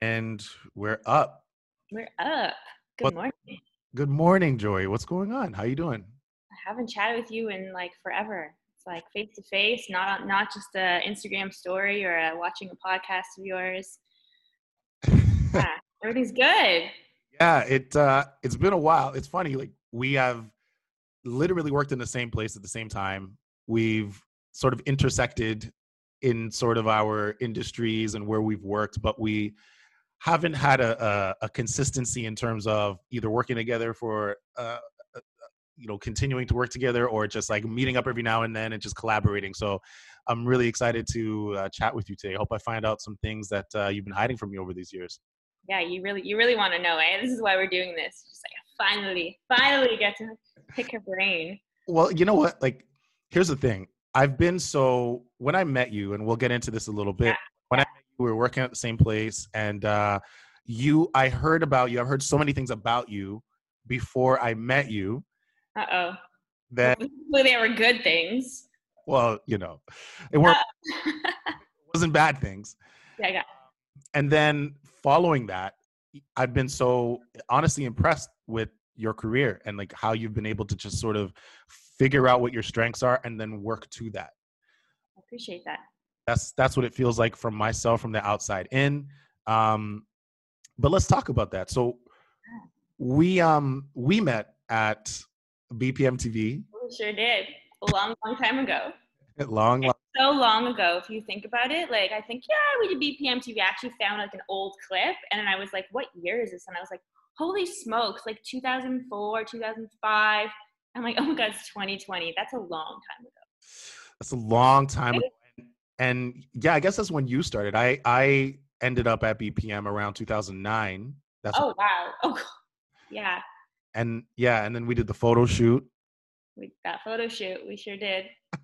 And we're up. We're up. Good What- morning. Good morning, Joy. What's going on? How you doing? I haven't chatted with you in like forever. It's like face to face, not not just a Instagram story or uh watching a podcast of yours. Yeah, everything's good. yeah, it uh it's been a while. It's funny, like we have literally worked in the same place at the same time. We've sort of intersected in sort of our industries and where we've worked, but we haven't had a, a, a consistency in terms of either working together for uh, uh, you know continuing to work together or just like meeting up every now and then and just collaborating so i'm really excited to uh, chat with you today i hope i find out some things that uh, you've been hiding from me over these years Yeah, you really you really want to know, eh? This is why we're doing this. Just like finally, finally get to pick her brain. Well, you know what? Like, here's the thing. I've been so when I met you, and we'll get into this a little bit. Yeah, When I we were working at the same place, and uh, you, I heard about you. I've heard so many things about you before I met you Uh oh. that, Hopefully they were good things. well, you know, it weren't Uh, it wasn't bad things. yeah, yeah. And then following that, I've been so honestly impressed with your career and like how you've been able to just sort of figure out what your strengths are and then work to that. I appreciate that. That's that's what it feels like from myself from the outside in. Um but let's talk about that. So we um we met at bpm tv We sure did. A long, long time ago. long long so long ago if you think about it. Like i think yeah we did bpm tv i actually found like an old clip and then i was like what year is this? And i was like holy smokes like 2004 2005 i'm like oh my god it's 2020 that's a long time ago. That's a long time ago and yeah i guess that's when you started. I i ended up at bpm around 2009 that's oh wow. Oh yeah. And yeah and then we did the photo shoot. We that photo shoot. We sure did.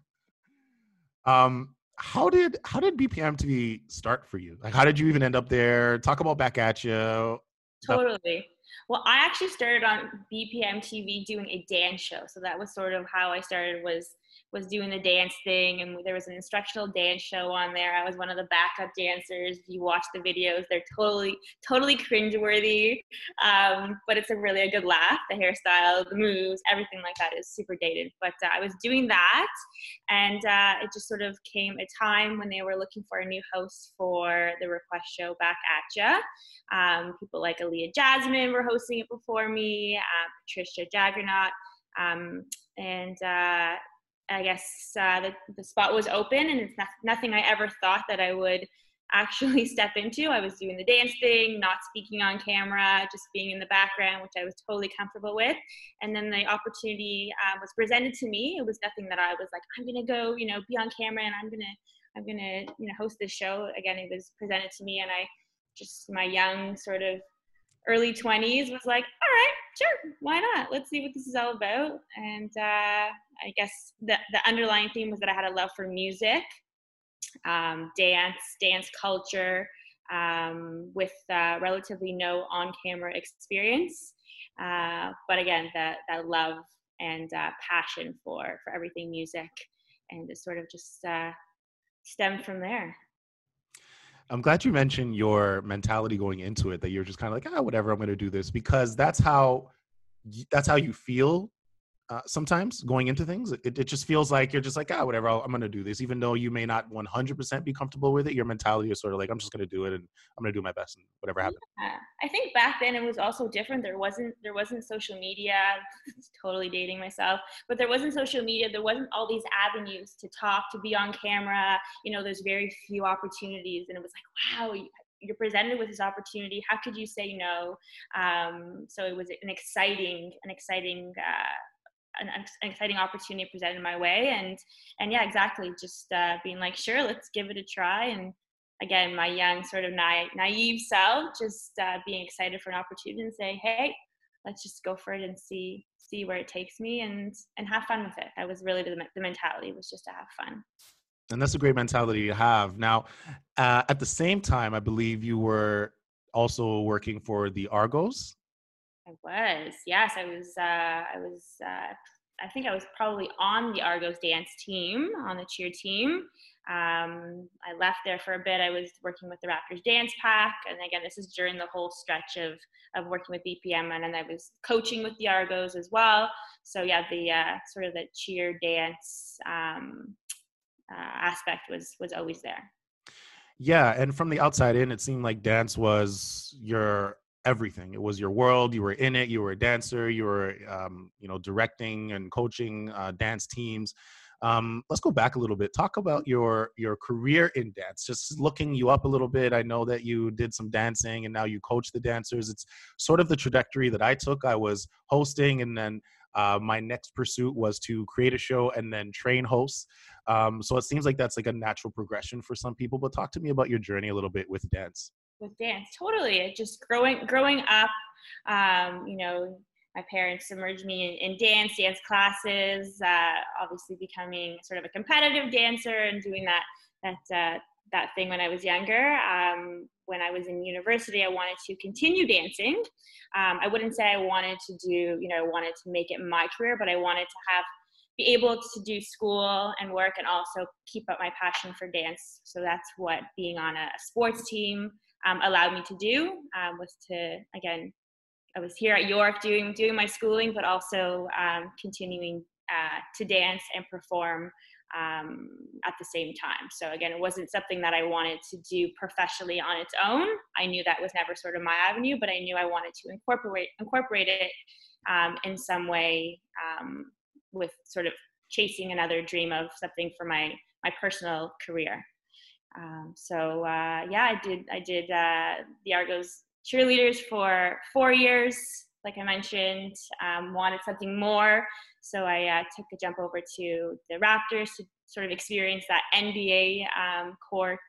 Um how did how did bpm tv start for you? Like how did you even end up there? Talk about back at you. Totally. Well, I actually started on BPM TV doing a dance show. So that was sort of how I started was was doing the dance thing and there was an instructional dance show on there. I was one of the backup dancers. If you watch the videos, they're totally totally cringeworthy. Um, but it's a really a good laugh. The hairstyle, the moves, everything like that is super dated. But uh, I was doing that and uh, it just sort of came a time when they were looking for a new host for the request show back at ya um, people like Aaliyah Jasmine were hosting it before me, uh, Patricia Jaggernauth, um, and uh, I guess uh, the, the spot was open, and it's not, nothing I ever thought that I would actually step into. I was doing the dance thing, not speaking on camera, just being in the background, which I was totally comfortable with. And then the opportunity uh, was presented to me. It was nothing that I was like, I'm gonna go, you know, be on camera, and I'm gonna, I'm gonna, you know, host this show. Again, it was presented to me, and I just my young sort of early 20s was like all right sure why not? Let's see what this is all about. And uh, i guess the, the underlying theme was that i had a love for music um, dance dance culture um, with uh, relatively no on-camera experience. Uh, but again that, that love and uh, passion for for everything music and it sort of just uh, stemmed from there I'm glad you mentioned your mentality going into it that you're just kind of like, ah, whatever, I'm going to do this because that's how that's how you feel uh, sometimes going into things. It, it just feels like you're just like, ah, whatever, I'll, I'm going to do this, even though you may not 100% be comfortable with it. Your mentality is sort of like, I'm just going to do it and I'm going to do my best and whatever happens. Yeah. I think back then it was also different. There wasn't there wasn't social media. Totally dating myself, but there wasn't social media. There wasn't all these avenues to talk, to be on camera. You know, there's very few opportunities, and it was like, wow, you- you're presented with this opportunity. How could you say no? Um, so it was an exciting, an exciting. Uh, an, an exciting opportunity presented my way and and yeah exactly just uh, being like sure let's give it a try and again, my young sort of naive, naive self, just uh, being excited for an opportunity and saying, "Hey, let's just go for it and see see where it takes me and and have fun with it." That was really the, the mentality was just to have fun. And that's a great mentality to have. Now, uh, at the same time, I believe you were also working for the Argos. I was yes, I was uh, I was uh, I think I was probably on the Argos dance team on the cheer team. Um, I left there for a bit. I was working with the Raptors Dance Pack, and again, this is during the whole stretch of of working with BPM, and then I was coaching with the Argos as well. So yeah, the uh, sort of the cheer dance um, uh, aspect was was always there. Yeah, and from the outside in, it seemed like dance was your everything. It was your world. You were in it. You were a dancer. You were, um, you know, directing and coaching uh, dance teams. Um, let's go back a little bit. Talk about your your career in dance. Just looking you up a little bit. I know that you did some dancing and now you coach the dancers. It's sort of the trajectory that I took. I was hosting, and then uh, my next pursuit was to create a show and then train hosts. Um, so it seems like that's like a natural progression for some people. But talk to me about your journey a little bit with dance. With dance, totally. it Just growing growing up, um, you know, my parents submerged me in, in dance, dance classes, uh, obviously becoming sort of a competitive dancer and doing that that uh, that thing when I was younger. Um, when I was in university, I wanted to continue dancing. Um, I wouldn't say I wanted to do, you know, I wanted to make it my career, but I wanted to have be able to do school and work and also keep up my passion for dance. So that's what being on a, sports team um, allowed me to do um, was to again I was here at York doing doing my schooling, but also um, continuing uh, to dance and perform um, at the same time. So again, it wasn't something that I wanted to do professionally on its own. I knew that was never sort of my avenue, but I knew I wanted to incorporate incorporate it um, in some way um, with sort of chasing another dream of something for my my personal career. Um, so uh, yeah, I did I did uh, the Argos cheerleaders for four years. Like I mentioned, um, wanted something more, so I uh, took a jump over to the Raptors to sort of experience that NBA um, court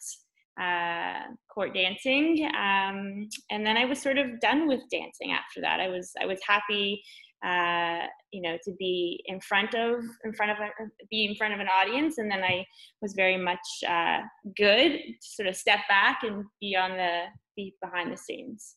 uh, court dancing, um, and then I was sort of done with dancing after that. I was I was happy uh, you know, to be in front of in front of a, be in front of an audience, and then I was very much uh, good to sort of step back and be on the be behind the scenes.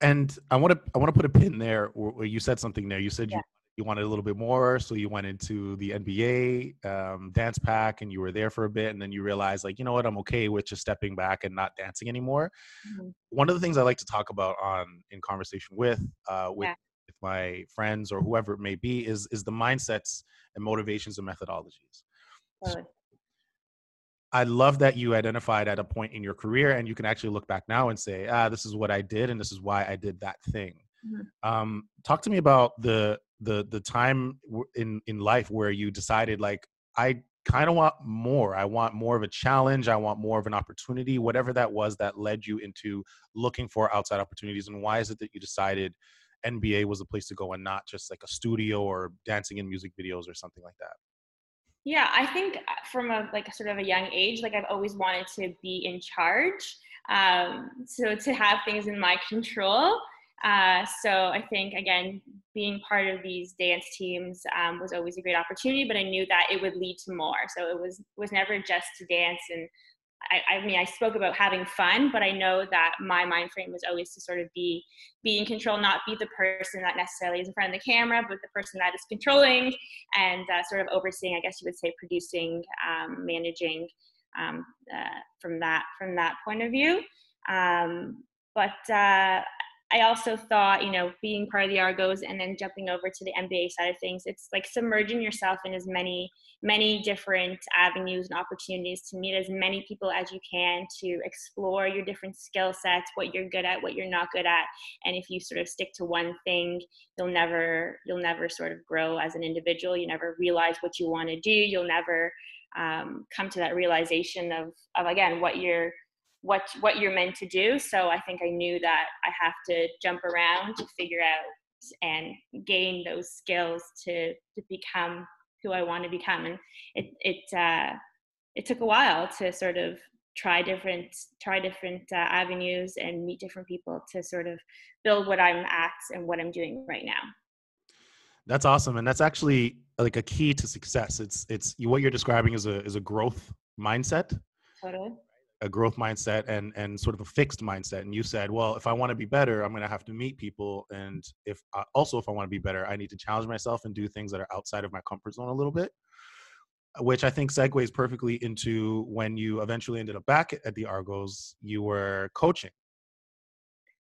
And I want to I want to put a pin there where you said something there. You said yeah. you you wanted a little bit more, so you went into the NBA um, dance pack, and you were there for a bit, and then you realized, like, you know what, I'm okay with just stepping back and not dancing anymore. Mm-hmm. One of the things I like to talk about on in conversation with uh, with, yeah. with my friends or whoever it may be is is the mindsets and motivations and methodologies. Totally. So I love that you identified at a point in your career, and you can actually look back now and say, ah, this is what I did, and this is why I did that thing. Mm-hmm. Um, talk to me about the the the time in in life where you decided like I kind of want more. I want more of a challenge. I want more of an opportunity. Whatever that was that led you into looking for outside opportunities, and why is it that you decided NBA was the place to go and not just like a studio or dancing in music videos or something like that? Yeah, I think uh, from a like sort of a young age, like I've always wanted to be in charge. Um, so to have things in my control uh, so I think again, being part of these dance teams um, was always a great opportunity, but I knew that it would lead to more. So it was was never just to dance. And I, I mean, I spoke about having fun, but I know that my mind frame was always to sort of be be in control, not be the person that necessarily is in front of the camera, but the person that is controlling and uh, sort of overseeing. I guess you would say producing, um, managing um, uh, from that from that point of view. Um, but uh, I also thought, you know, being part of the Argos and then jumping over to the NBA side of things, it's like submerging yourself in as many, many different avenues and opportunities to meet as many people as you can to explore your different skill sets, what you're good at, what you're not good at. And if you sort of stick to one thing, you'll never, you'll never sort of grow as an individual. You never realize what you want to do. You'll never um, come to that realization of, of again, what you're what what you're meant to do. So i think i knew that i have to jump around to figure out and gain those skills to to become who i want to become. And it it uh it took a while to sort of try different try different uh, avenues and meet different people to sort of build what i'm at and what i'm doing right now. That's awesome and that's actually like a key to success. It's it's what you're describing is a is a growth mindset. Totally a growth mindset and and sort of a fixed mindset and you said well if i want to be better i'm going to have to meet people and if I, also if i want to be better i need to challenge myself and do things that are outside of my comfort zone a little bit which I think segues perfectly into when you eventually ended up back at the Argos, you were coaching.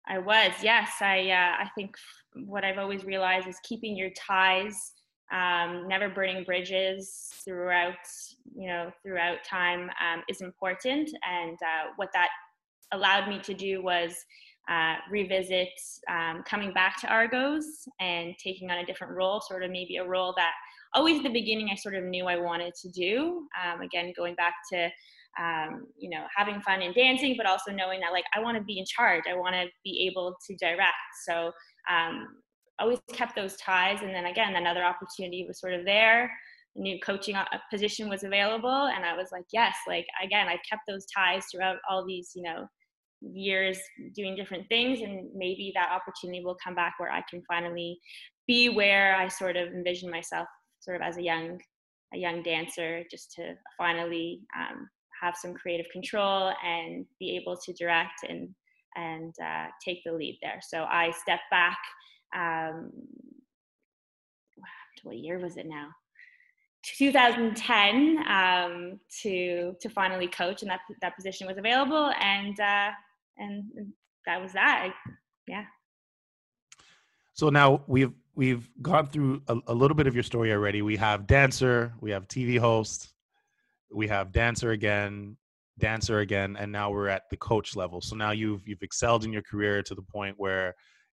I was, yes. I uh, I think what I've always realized is keeping your ties, um, never burning bridges throughout, you know, throughout time um, is important. And uh, what that allowed me to do was uh, revisit um, coming back to Argos and taking on a different role, sort of maybe a role that always at the beginning I sort of knew I wanted to do. Um, again, going back to um, you know having fun and dancing, but also knowing that like I want to be in charge. I want to be able to direct. So um, always kept those ties. And then again, another opportunity was sort of there. A new coaching uh, position was available, and I was like, yes. Like again, I kept those ties throughout all these you know years doing different things and maybe that opportunity will come back where i can finally be where i sort of envision myself sort of as a young a young dancer just to finally um, have some creative control and be able to direct and and uh, take the lead there so i stepped back um, what year was it now 2010 um, to to finally coach and that that position was available and uh, and that was that. I, yeah. So now we've we've gone through a, a, little bit of your story already. We have dancer, we have TV host, we have dancer again, dancer again, and now we're at the coach level. So now you've you've excelled in your career to the point where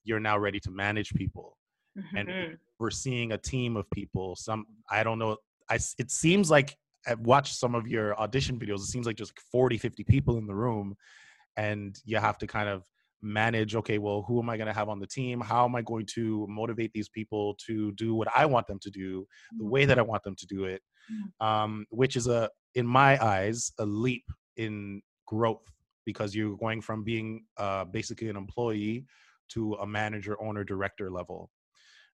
you're now ready to manage people, mm-hmm. and we're seeing a team of people. Some I don't know. I it seems like I've watched some of your audition videos. It seems like just like 40, 50 people in the room and you have to kind of manage okay well who am i going to have on the team how am i going to motivate these people to do what i want them to do the way that i want them to do it mm-hmm. um, which is a in my eyes a leap in growth because you're going from being uh, basically an employee to a manager owner director level.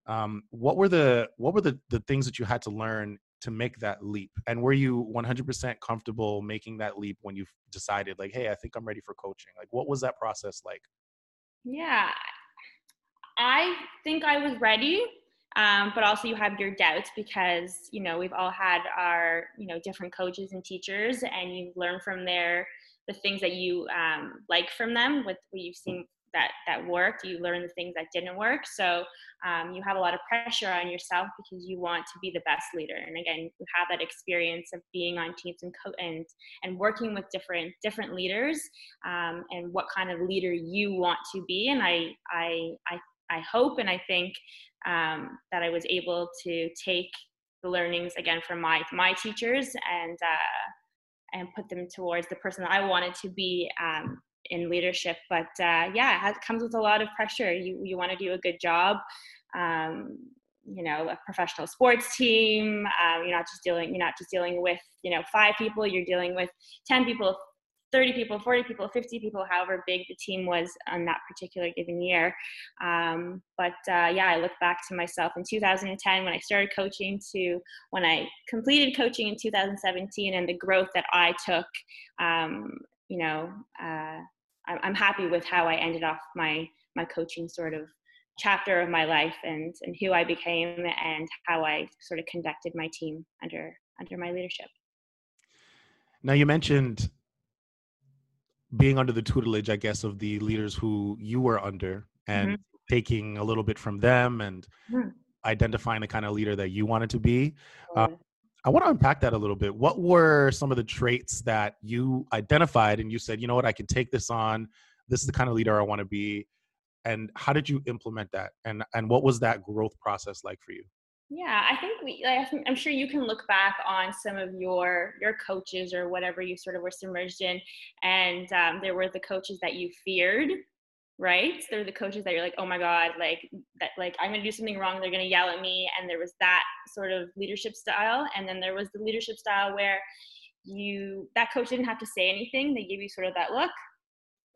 Um, what were the what were the, the things that you had to learn to make that leap? And were you 100% comfortable making that leap when you decided like hey i think i'm ready for coaching. Like what was that process like? Yeah i think i was ready um, but also you have your doubts because you know we've all had our you know different coaches and teachers and you learn from their the things that you um, like from them with what you've seen that that worked you learn the things that didn't work. So um, you have a lot of pressure on yourself because you want to be the best leader. And again you have that experience of being on teams and co- and and working with different different leaders um, and what kind of leader you want to be. And i i i, I hope and i think um, that i was able to take the learnings again from my my teachers and uh, and put them towards the person that I wanted to be um, in leadership. But uh, yeah, it comes with a lot of pressure. You you want to do a good job. Um, you know, a professional sports team. Um, you're not just dealing. You're not just dealing with you know five people. You're dealing with ten people, 30 people, 40 people, 50 people, however big the team was on that particular given year. Um, but uh, yeah, I look back to myself in 2010 when I started coaching to when I completed coaching in 2017 and the growth that I took. Um, you know, uh, I'm happy with how I ended off my my coaching sort of chapter of my life and and who I became and how I sort of conducted my team under under my leadership. Now you mentioned being under the tutelage, I guess, of the leaders who you were under and mm-hmm. taking a little bit from them and mm-hmm. identifying the kind of leader that you wanted to be. Uh, I want to unpack that a little bit. What were some of the traits that you identified and you said, you know what, I can take this on. This is the kind of leader I want to be. And how did you implement that? And and what was that growth process like for you? Yeah, I think we. I'm sure you can look back on some of your your coaches or whatever you sort of were submerged in, and um, there were the coaches that you feared right? They're the coaches that you're like oh my god like that like i'm gonna do something wrong they're gonna yell at me and there was that sort of leadership style and then there was the leadership style where you that coach didn't have to say anything they gave you sort of that look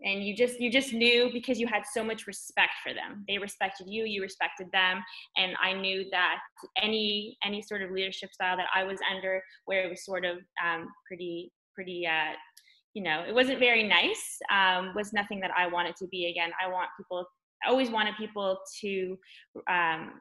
and you just you just knew because you had so much respect for them. They respected you you respected them and i knew that any any sort of leadership style that i was under where it was sort of um, pretty pretty uh, you know, it wasn't very nice, um, was nothing that I wanted to be again. I want people, I always wanted people to, um,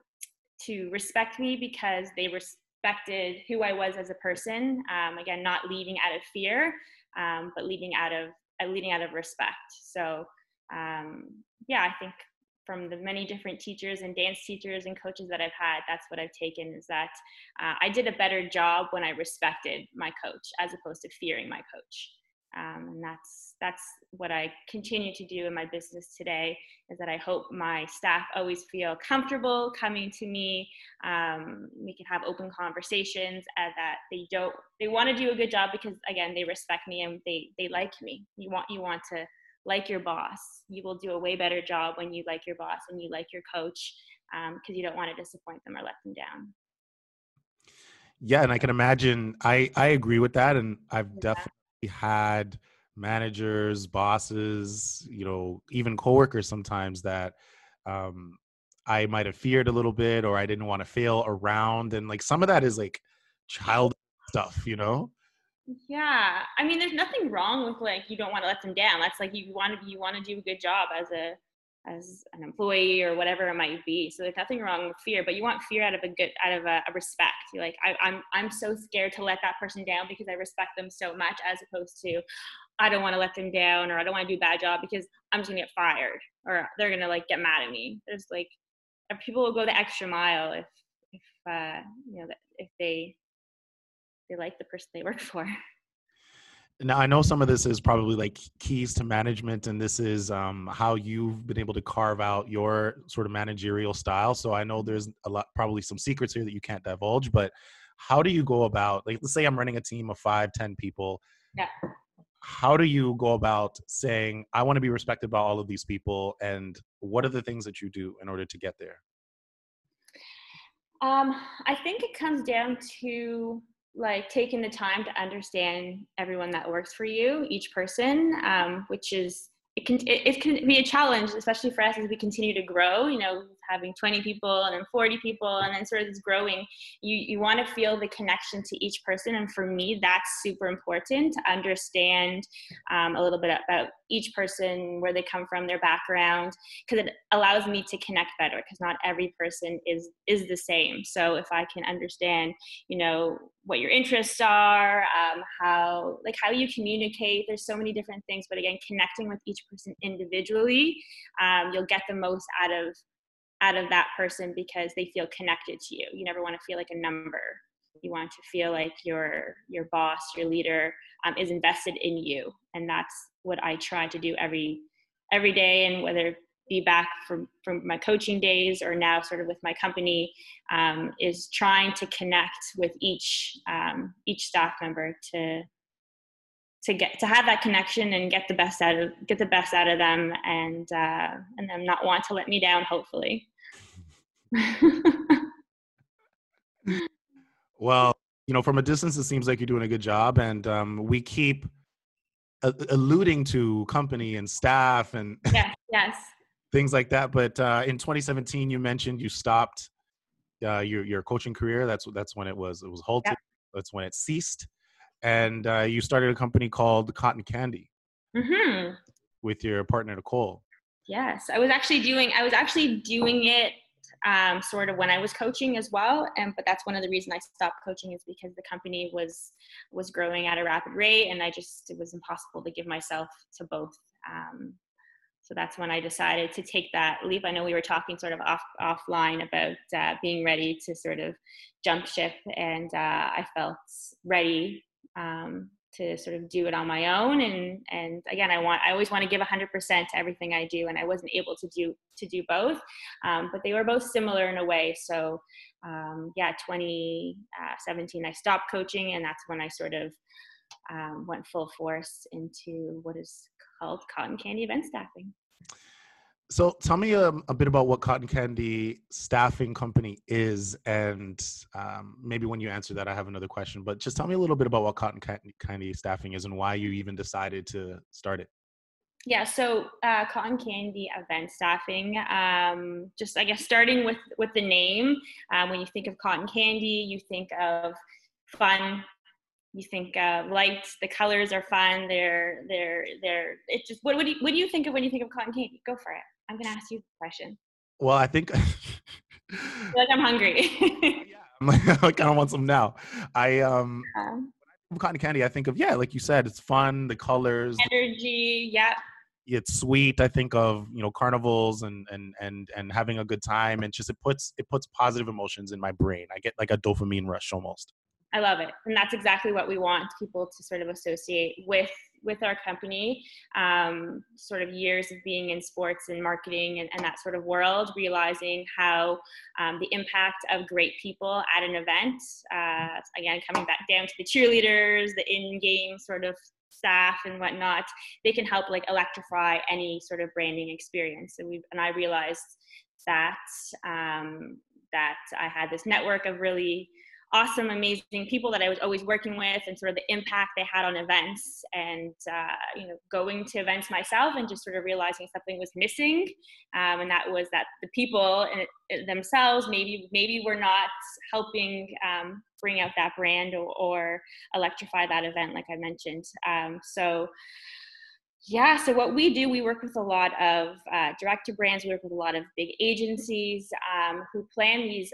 to respect me because they respected who I was as a person. Um, again, not leading out of fear, um, but leading out of uh, leading out of respect. So um, yeah, I think from the many different teachers and dance teachers and coaches that I've had, that's what I've taken is that uh, I did a better job when I respected my coach as opposed to fearing my coach. Um, and that's that's what I continue to do in my business today. Is that I hope my staff always feel comfortable coming to me. Um, we can have open conversations, and that they don't they want to do a good job because again they respect me and they they like me. You want you want to like your boss. You will do a way better job when you like your boss and you like your coach because um, you don't want to disappoint them or let them down. Yeah, and I can imagine. I I agree with that, and I've yeah. definitely had managers, bosses, you know, even coworkers sometimes that um, I might have feared a little bit or I didn't want to fail around, and like some of that is like child stuff, you know. Yeah, I mean, there's nothing wrong with like you don't want to let them down. That's like you want to you want to do a good job as a as an employee or whatever it might be. So there's nothing wrong with fear, but you want fear out of a good out of a, a respect. You're like I, I'm I'm so scared to let that person down because I respect them so much, as opposed to I don't want to let them down or I don't want to do a bad job because I'm just gonna get fired or they're gonna like get mad at me. There's like people will go the extra mile if if uh, you know if they they like the person they work for. Now I know some of this is probably like keys to management, and this is um, how you've been able to carve out your sort of managerial style. So I know there's a lot, probably some secrets here that you can't divulge. But how do you go about, like, let's say I'm running a team of five, ten people. Yeah. How do you go about saying I want to be respected by all of these people, and what are the things that you do in order to get there? Um, I think it comes down to like taking the time to understand everyone that works for you, each person, um, which is it can it, it, can be a challenge, especially for us as we continue to grow. You know, having 20 people and then 40 people and then sort of this growing you you want to feel the connection to each person. And for me that's super important to understand um, a little bit about each person where they come from their background because it allows me to connect better because not every person is is the same. So if i can understand you know what your interests are um, how like how you communicate there's so many different things but again connecting with each person individually um, you'll get the most out of out of that person because they feel connected to you. You never want to feel like a number. You want to feel like your your boss, your leader, um, is invested in you, and that's what I try to do every every day. And whether be back from from my coaching days or now sort of with my company, um, is trying to connect with each um, each staff member to to get to have that connection and get the best out of get the best out of them and uh, and them not want to let me down hopefully. Well you know from a distance it seems like you're doing a good job and um, we keep a- alluding to company and staff and yes yes. things like that but uh, in 2017 you mentioned you stopped uh, your your coaching career. That's that's when it was it was halted. Yep. that's when it ceased and uh, you started a company called Cotton Candy mm-hmm. with your partner Nicole. Yes, I was actually doing. I was actually doing it um, sort of when I was coaching as well, and but that's one of the reasons I stopped coaching is because the company was was growing at a rapid rate, and I just it was impossible to give myself to both. Um, so that's when I decided to take that leap. I know we were talking sort of off offline about uh, being ready to sort of jump ship, and uh, I felt ready um, to sort of do it on my own and and again i want i always want to give 100% to everything i do and i wasn't able to do to do both um, but they were both similar in a way so um, yeah 2017 uh, i stopped coaching and that's when i sort of um, went full force into what is called cotton candy event staffing so tell me um, a bit about what Cotton Candy Staffing Company is, and um, maybe when you answer that, I have another question. But just tell me a little bit about what Cotton Candy Staffing is and why you even decided to start it. Yeah, so uh, Cotton Candy Event Staffing. Um, just I guess starting with with the name. Uh, when you think of cotton candy, you think of fun, you think uh, lights the colors are fun they're they're they're it just what, what do you what do you think of when you think of cotton candy go for it I'm gonna ask you a question. Well, I think. I like I'm hungry. yeah, I'm like, I kind of want some now. I um, yeah. cotton candy. I think of yeah, like you said, it's fun. The colors, energy. Yeah. It's sweet. I think of you know carnivals and and and and having a good time, and just it puts it puts positive emotions in my brain. I get like a dopamine rush almost. I love it, and that's exactly what we want people to sort of associate with with our company. Um, sort of years of being in sports and marketing and, and that sort of world, realizing how um, the impact of great people at an event. Uh, again, coming back down to the cheerleaders, the in-game sort of staff and whatnot, they can help like electrify any sort of branding experience. And we and I realized that um, that I had this network of really awesome, amazing people that I was always working with and sort of the impact they had on events and, uh, you know, going to events myself and just sort of realizing something was missing. Um, and that was that the people themselves maybe, maybe were not helping um, bring out that brand or, or, electrify that event, like I mentioned. Um, so, yeah, so what we do, we work with a lot of uh, direct to brands. We work with a lot of big agencies um, who plan these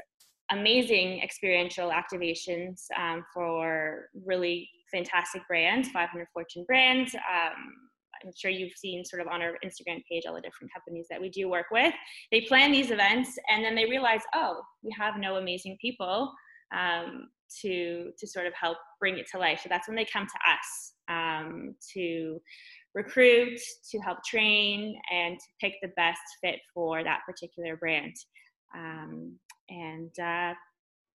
amazing experiential activations um, for really fantastic brands, 500 Fortune brands. Um, I'm sure you've seen sort of on our Instagram page all the different companies that we do work with. They plan these events and then they realize, oh, we have no amazing people um, to to sort of help bring it to life. So that's when they come to us um, to recruit, to help train, and to pick the best fit for that particular brand. Um, and uh,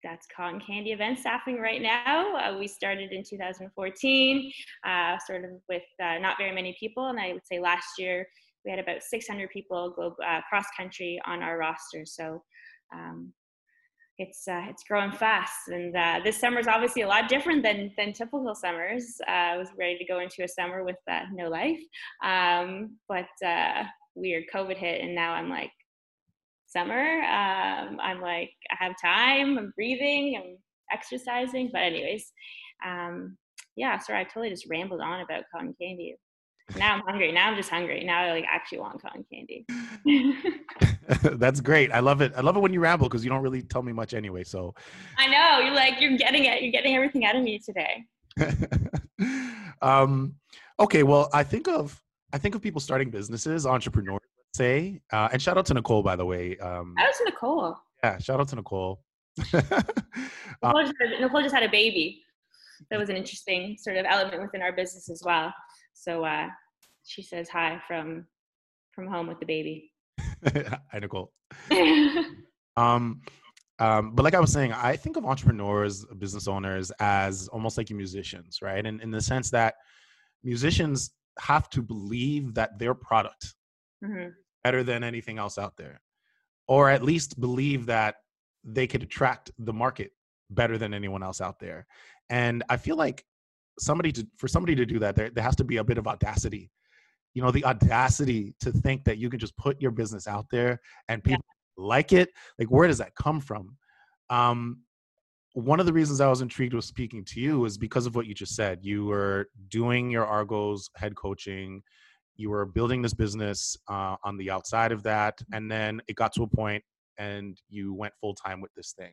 that's Cotton Candy event staffing right now. Uh, we started in 2014, uh, sort of with uh, not very many people, and I would say last year we had about 600 people go uh, cross country on our roster. So um, it's uh, it's growing fast, and uh, this summer is obviously a lot different than than typical summers. I was ready to go into a summer with no life, um, but weird COVID hit, and now I'm like summer. Um, I'm like, I have time, I'm breathing, I'm exercising. But, anyways, um, yeah, sorry, I totally just rambled on about cotton candy. Now I'm hungry. Now I'm just hungry. Now I like actually want cotton candy. That's great. I love it. I love it when you ramble because you don't really tell me much anyway. So I know you're like you're getting it. You're getting everything out of me today. um, okay. Well, I think of I think of people starting businesses, entrepreneurs say. Uh, and shout out to Nicole, by the way. Um, shout out to Nicole. Yeah, shout out to Nicole. Nicole, just had, Nicole, just had, a baby. That was an interesting sort of element within our business as well. So uh, she says hi from from home with the baby. hi, Nicole. um, um, but like I was saying, I think of entrepreneurs, business owners as almost like musicians, right? And in the sense that musicians have to believe that their product mm-hmm better than anything else out there or at least believe that they could attract the market better than anyone else out there. And i feel like somebody to for somebody to do that there, there has to be a bit of audacity. You know the audacity to think that you can just put your business out there and people yeah. like it like where does that come from? Um one of the reasons i was intrigued with speaking to you is because of what you just said. You were doing your argos head coaching you were building this business uh, on the outside of that and then it got to a point and you went full time with this thing.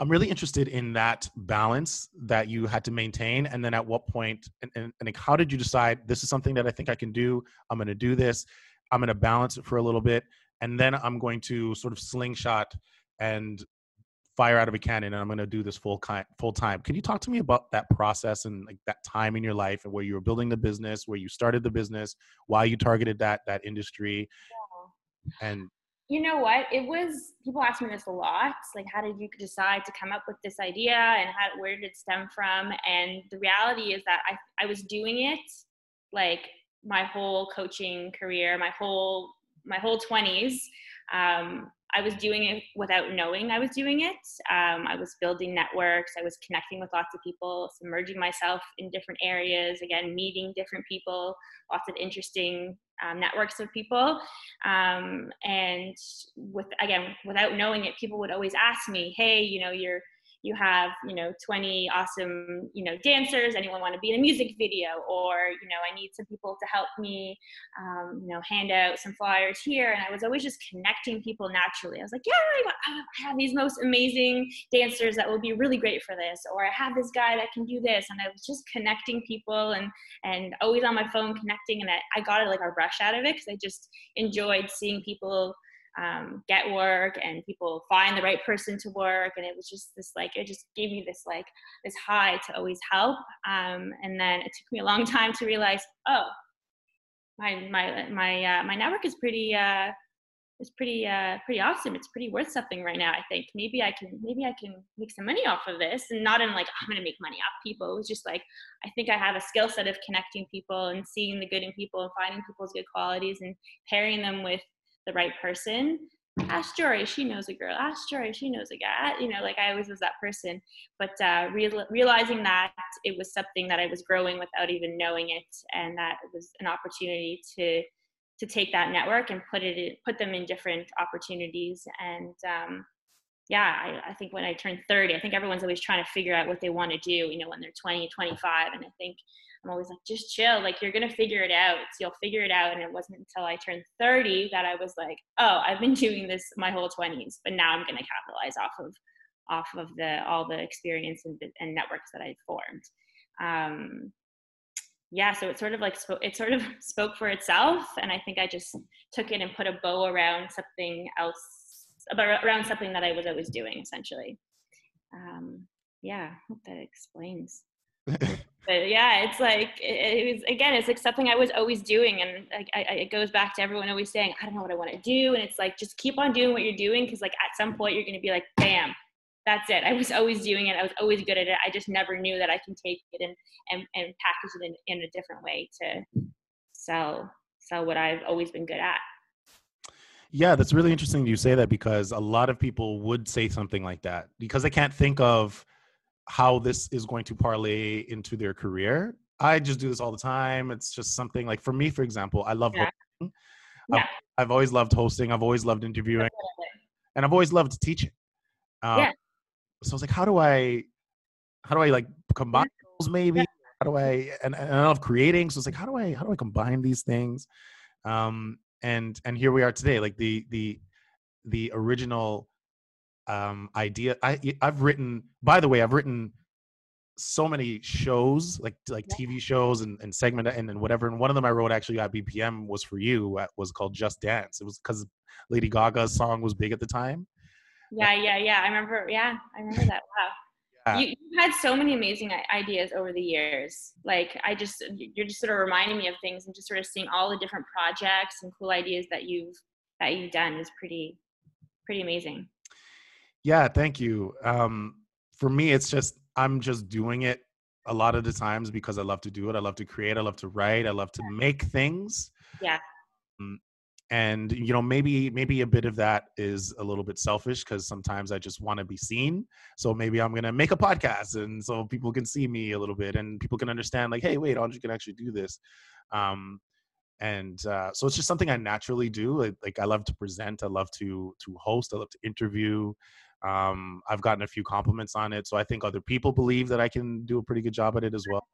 I'm really interested in that balance that you had to maintain and then at what point and, and, and how did you decide this is something that i think i can do. I'm going to do this. I'm going to balance it for a little bit and then i'm going to sort of slingshot and fire out of a cannon and I'm going to do this full kind full time. Can you talk to me about that process and like that time in your life and where you were building the business, where you started the business, why you targeted that that industry, yeah. and you know what it was people ask me this a lot like how did you decide to come up with this idea and how where did it stem from and the reality is that i i was doing it like my whole coaching career my whole my whole 20s um, I was doing it without knowing I was doing it. Um, I was building networks. I was connecting with lots of people, submerging myself in different areas. Again, meeting different people, lots of interesting um, networks of people. Um, and with again, without knowing it, people would always ask me, "Hey, you know, you're you have you know 20 awesome you know dancers anyone want to be in a music video? Or you know i need some people to help me um, you know hand out some flyers here. And i was always just connecting people naturally. I was like yeah I have these most amazing dancers that will be really great for this. Or i have this guy that can do this. And i was just connecting people and and always on my phone connecting. And i, I got like a rush out of it because i just enjoyed seeing people um, get work and people find the right person to work and it was just this like it just gave me this like this high to always help um, and then it took me a long time to realize oh my my my uh, my network is pretty uh, is pretty uh, pretty awesome. It's pretty worth something right now. I think maybe I can maybe I can make some money off of this, and not in like I'm gonna make money off people. It was just like I think I have a skill set of connecting people and seeing the good in people and finding people's good qualities and pairing them with the right person. Ask jory she knows a girl. Ask jory she knows a guy. You know like i always was that person. But uh, real, realizing that it was something that i was growing without even knowing it and that it was an opportunity to to take that network and put it in, put them in different opportunities. And um, yeah I, I think when i turned 30 i think everyone's always trying to figure out what they want to do you know when they're 20 25 and i think I'm always like, just chill. Like you're gonna figure it out. You'll figure it out. And it wasn't until I turned 30 that I was like, oh, I've been doing this my whole 20s, but now I'm gonna capitalize off of off of the all the experience and, and networks that I formed. Um, yeah, so it sort of like it sort of spoke for itself, and I think I just took it and put a bow around something else, around something that I was always doing, essentially. Um, yeah, hope that explains. but yeah, it's like it, it, was again, it's like something I was always doing, and I, I, it goes back to everyone always saying, I don't know what I want to do, and it's like just keep on doing what you're doing because like at some point you're going to be like, bam, that's it. I was always doing it. I was always good at it. I just never knew that I can take it and and, and package it in, in a different way to sell sell what I've always been good at. Yeah, that's really interesting you say that because a lot of people would say something like that because they can't think of how this is going to parlay into their career. I just do this all the time. It's just something like for me, for example, I love yeah. hosting. Yeah. I've, I've, always loved hosting. I've always loved interviewing, and I've always loved teaching. Um, yeah. So I was like, how do I, how do I like combine those? Maybe how do I? And, and I love creating. So it's like, how do I, how do I combine these things? Um, and and here we are today. Like the the the original um, idea. I I've written. By the way, I've written so many shows like like TV shows and, and segment and, and whatever. And one of them I wrote actually at BPM was for you. Was called Just Dance. It was because Lady Gaga's song was big at the time. Yeah, yeah, yeah. I remember. Yeah, I remember that. Wow. You, you had so many amazing ideas over the years. Like I just, you're just sort of reminding me of things and just sort of seeing all the different projects and cool ideas that you've that you've done is pretty, pretty amazing. Yeah, thank you. Um, for me, it's just I'm just doing it a lot of the times because I love to do it. I love to create. I love to write. I love to make things. Yeah. Um, and you know maybe maybe a bit of that is a little bit selfish because sometimes i just want to be seen so maybe i'm gonna make a podcast and so people can see me a little bit and people can understand like hey wait andre can actually do this um and uh, so it's just something i naturally do like, like i love to present i love to to host i love to interview um, I've gotten a few compliments on it, so I think other people believe that I can do a pretty good job at it as well.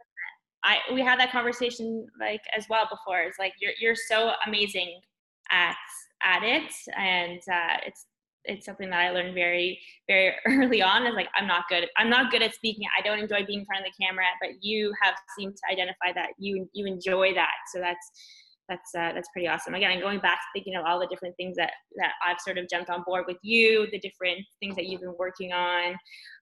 I we had that conversation like as well before. It's like you're you're so amazing at at it, and uh, it's it's something that I learned very very early on. Is like I'm not good. I'm not good at speaking. I don't enjoy being in front of the camera, but you have seemed to identify that you you enjoy that. So that's that's uh, that's pretty awesome. Again, I'm going back to thinking of all the different things that that I've sort of jumped on board with you, the different things that you've been working on,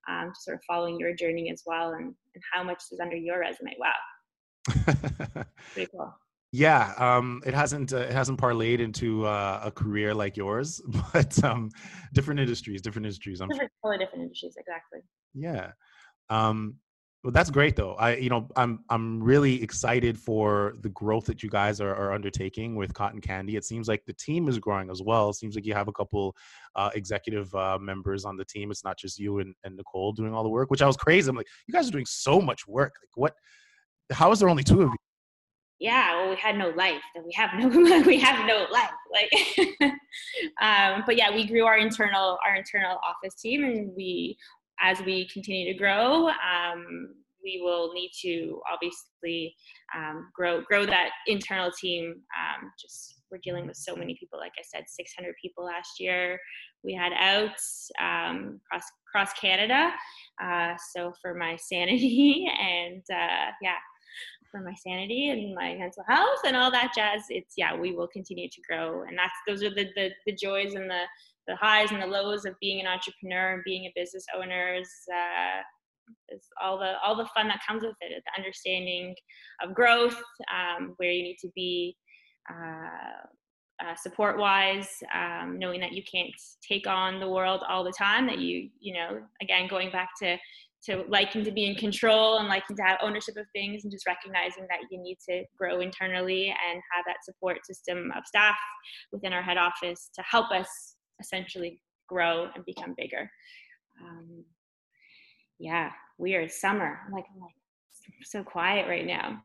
um, just sort of following your journey as well, and, and how much is under your resume. Wow, pretty cool. Yeah, um, it hasn't uh, it hasn't parlayed into uh, a career like yours, but um, different industries, different industries. I'm different, totally different industries, exactly. Yeah. Um, well, that's great though. I, you know, I'm I'm really excited for the growth that you guys are, are undertaking with Cotton Candy. It seems like the team is growing as well. It seems like you have a couple uh, executive uh, members on the team. It's not just you and, and Nicole doing all the work, which I was crazy. I'm like, you guys are doing so much work. Like, what? How is there only two of you? Yeah, well, we had no life, and we have no we have no life. Like, um, but yeah, we grew our internal our internal office team, and we as we continue to grow, um, we will need to obviously um, grow grow that internal team. Um, just we're dealing with so many people. Like I said, 600 people last year. We had outs um, across across Canada. Uh, so for my sanity and uh, yeah, for my sanity and my mental health and all that jazz, it's yeah, we will continue to grow. And that's those are the the, the joys and the the highs and the lows of being an entrepreneur and being a business owner is uh, is all the all the fun that comes with it the understanding of growth um, where you need to be uh, uh, support wise um, knowing that you can't take on the world all the time that you you know again going back to to liking to be in control and liking to have ownership of things and just recognizing that you need to grow internally and have that support system of staff within our head office to help us essentially grow and become bigger um, yeah, weird summer. I'm like, I'm like so quiet right now.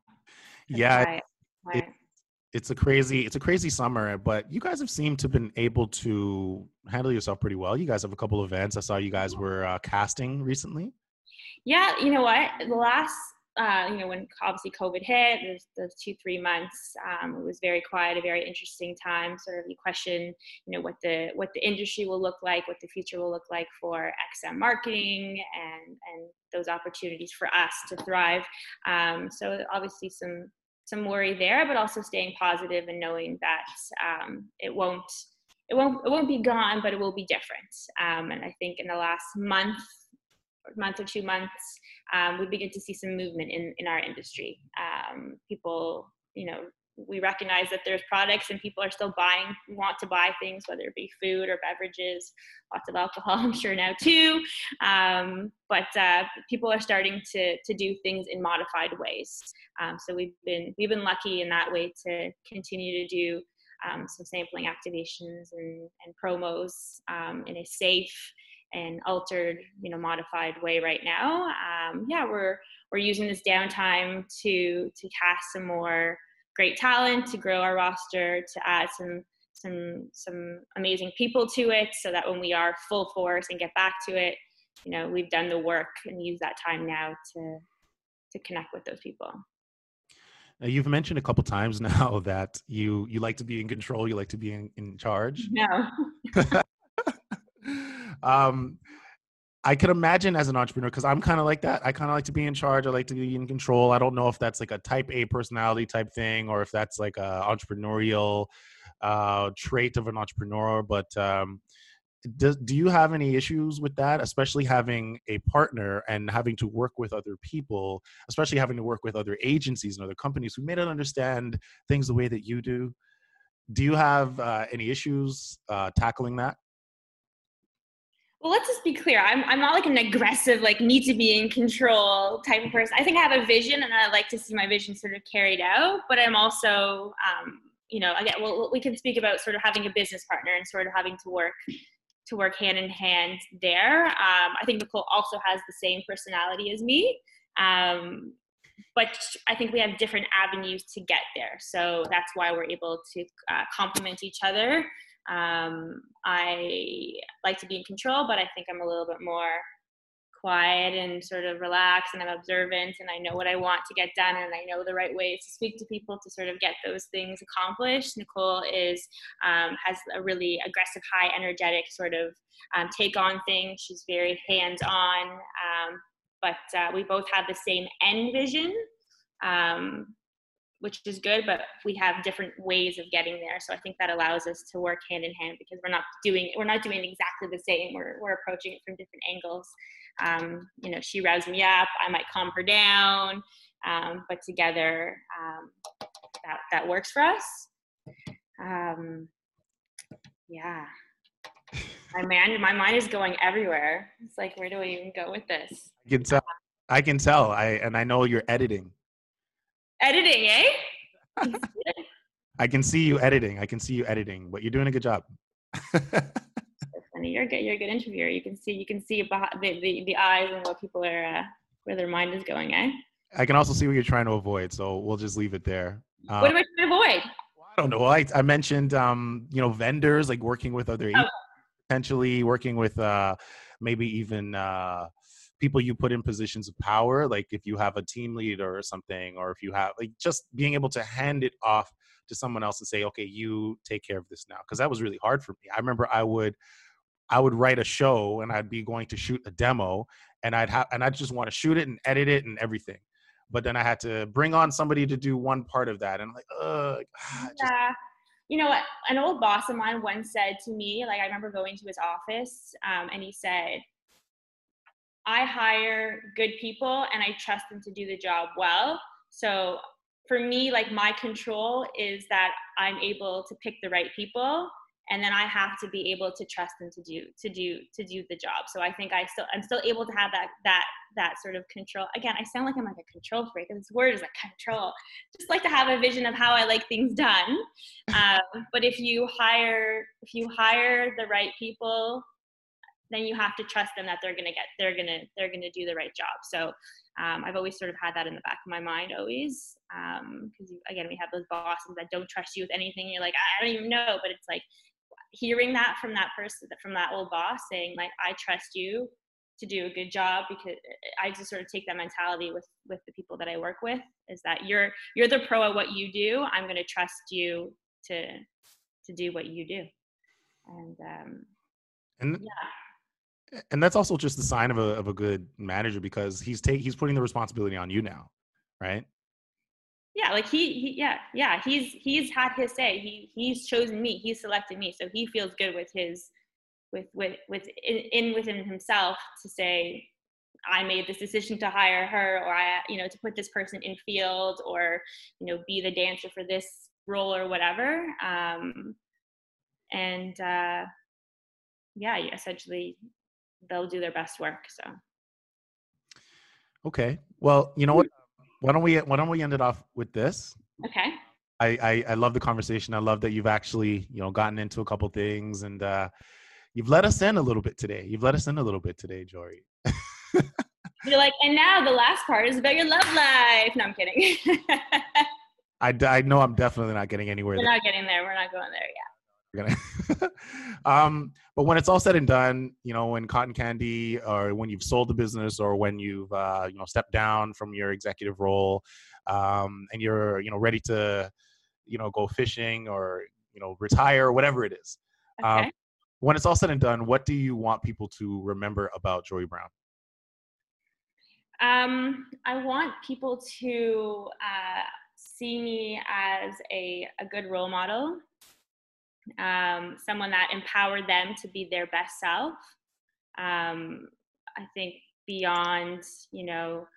yeah, quiet, quiet. It, it's a crazy it's a crazy summer, but you guys have seemed to have been able to handle yourself pretty well. You guys have a couple events. I saw you guys were uh, casting recently. Yeah, you know what? The last uh, you know, when obviously COVID hit, those, two, three months, um, it was very quiet, a very interesting time. Sort of you question, you know, what the what the industry will look like, what the future will look like for XM marketing, and and those opportunities for us to thrive. Um, so obviously some some worry there, but also staying positive and knowing that um, it won't it won't it won't be gone, but it will be different. Um, and I think in the last month month or two months, um, we begin to see some movement in, in our industry. Um, people, you know, we recognize that there's products and people are still buying, want to buy things, whether it be food or beverages, lots of alcohol, I'm sure now too. Um, but uh, people are starting to, to do things in modified ways. Um, so we've been, we've been lucky in that way to continue to do um, some sampling activations and, and promos um, in a safe and altered, you know, modified way right now. Um, yeah, we're we're using this downtime to to cast some more great talent, to grow our roster, to add some some some amazing people to it, so that when we are full force and get back to it, you know, we've done the work and use that time now to to connect with those people. Now, you've mentioned a couple times now that you you like to be in control, you like to be in, in charge. No. um, I could imagine as an entrepreneur because I'm kind of like that. I kind of like to be in charge. I like to be in control. I don't know if that's like a type A personality type thing or if that's like a entrepreneurial uh, trait of an entrepreneur. But um, do, do you have any issues with that, especially having a partner and having to work with other people, especially having to work with other agencies and other companies who may not understand things the way that you do? Do you have uh, any issues uh, tackling that? Well let's just be clear. I'm, I'm not like an aggressive like need to be in control type of person. I think i have a vision and i like to see my vision sort of carried out but i'm also um, you know again well we can speak about sort of having a business partner and sort of having to work to work hand in hand there. Um, i think nicole also has the same personality as me. Um, but I think we have different avenues to get there. So that's why we're able to uh, complement each other um, I like to be in control, but I think I'm a little bit more quiet and sort of relaxed and I'm observant and I know what I want to get done and I know the right ways to speak to people to sort of get those things accomplished. Nicole is um, has a really aggressive, high energetic sort of um, take on things. She's very hands on, um, but uh, we both have the same end vision. Which is good, but we have different ways of getting there. So I think that allows us to work hand in hand because we're not doing we're not doing exactly the same. We're we're approaching it from different angles. Um, you know, she revs me up, I might calm her down, um, but together um, that that works for us. Um, yeah. My man, my mind is going everywhere. It's like, where do we even go with this? I can tell. I can tell. I and I know you're editing. Editing, eh? I can see you editing. I can see you editing, but you're doing a good job. funny. You're a good. You're a good interviewer. You can see you can see behind the the, the eyes and what people are uh, where their mind is going, eh? I can also see what you're trying to avoid, so we'll just leave it there. Uh, what am I trying to avoid? I don't know. I, I mentioned um, you know vendors like working with other oh. potentially working with uh, maybe even uh, people you put in positions of power, like if you have a team leader or something, or if you have like just being able to hand it off to someone else and say, okay, you take care of this now. Cause that was really hard for me. I remember I would I would write a show and I'd be going to shoot a demo and I'd have and I'd just want to shoot it and edit it and everything. But then I had to bring on somebody to do one part of that and I'm like, uh yeah. You know, an old boss of mine once said to me, like I remember going to his office, um, and he said, I hire good people and I trust them to do the job well. So for me, like my control is that I'm able to pick the right people and then I have to be able to trust them to do to do to do the job. So I think I still I'm still able to have that that that sort of control. Again, I sound like I'm like a control freak. This word is like control. Just like to have a vision of how I like things done. Um, but if you hire if you hire the right people, then you have to trust them that they're gonna get they're gonna they're gonna do the right job. So um, I've always sort of had that in the back of my mind always because um, again we have those bosses that don't trust you with anything. You're like I don't even know, but it's like hearing that from that person from that old boss saying like i trust you to do a good job because i just sort of take that mentality with with the people that i work with is that you're you're the pro at what you do i'm going to trust you to to do what you do and um and yeah and that's also just the sign of a of a good manager because he's take he's putting the responsibility on you now right? Yeah like he, he yeah yeah he's he's had his say. He he's chosen me. He's selected me. So he feels good with his with with with in, in within himself to say i made this decision to hire her or i you know to put this person in field or you know be the dancer for this role or whatever. Um and uh yeah essentially they'll do their best work so okay well you know what why don't we why don't we end it off with this? Okay. I, I, I love the conversation. I love that you've actually you know gotten into a couple things and uh, you've let us in a little bit today. You've let us in a little bit today, Jory. You're like, and now the last part is about your love life. No, I'm kidding. I, I know I'm definitely not getting anywhere. We're there. not getting there. We're not going there yet gonna um but when it's all said and done you know when cotton candy or when you've sold the business or when you've uh you know stepped down from your executive role um and you're you know ready to you know go fishing or you know retire or whatever it is um, okay. um when it's all said and done what do you want people to remember about jory brown um i want people to uh see me as a, a good role model um, someone that empowered them to be their best self. Um, I think beyond, you know,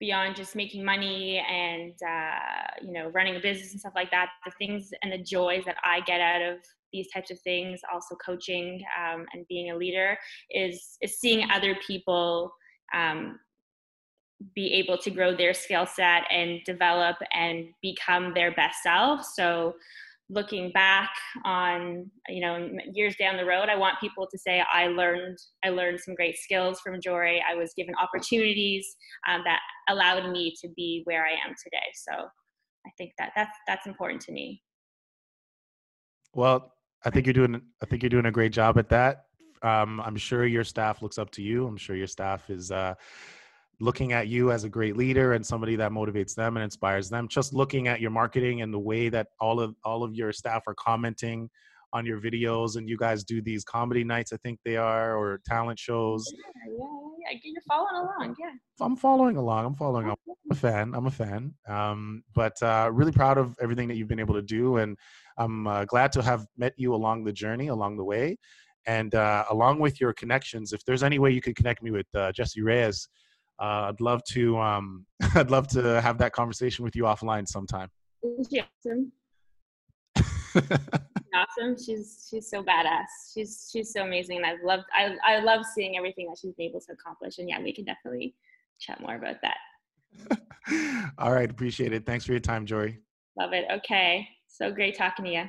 beyond just making money and uh, you know running a business and stuff like that, the things and the joys that I get out of these types of things, also coaching um, and being a leader, is is seeing other people um, be able to grow their skill set and develop and become their best self. So looking back on you know years down the road i want people to say i learned i learned some great skills from jory. I was given opportunities um, that allowed me to be where i am today. So i think that that's that's important to me. Well i think you're doing i think you're doing a great job at that. Um, i'm sure your staff looks up to you. I'm sure your staff is uh, looking at you as a great leader and somebody that motivates them and inspires them. Just looking at your marketing and the way that all of all of your staff are commenting on your videos and you guys do these comedy nights i think they are or talent shows. Yeah yeah, yeah. you're following along yeah. I'm following along i'm following along. i'm a fan i'm a fan. Um, but uh, really proud of everything that you've been able to do and i'm uh, glad to have met you along the journey along the way. And uh, along with your connections if there's any way you could connect me with uh, Jessie Reyez uh, I'd love to um, I'd love to have that conversation with you offline sometime. She awesome? awesome. She's she's so badass. She's she's so amazing. I love I I love seeing everything that she's been able to accomplish. And yeah, we can definitely chat more about that. All right, appreciate it. Thanks for your time, Jory. Love it. Okay. So great talking to you.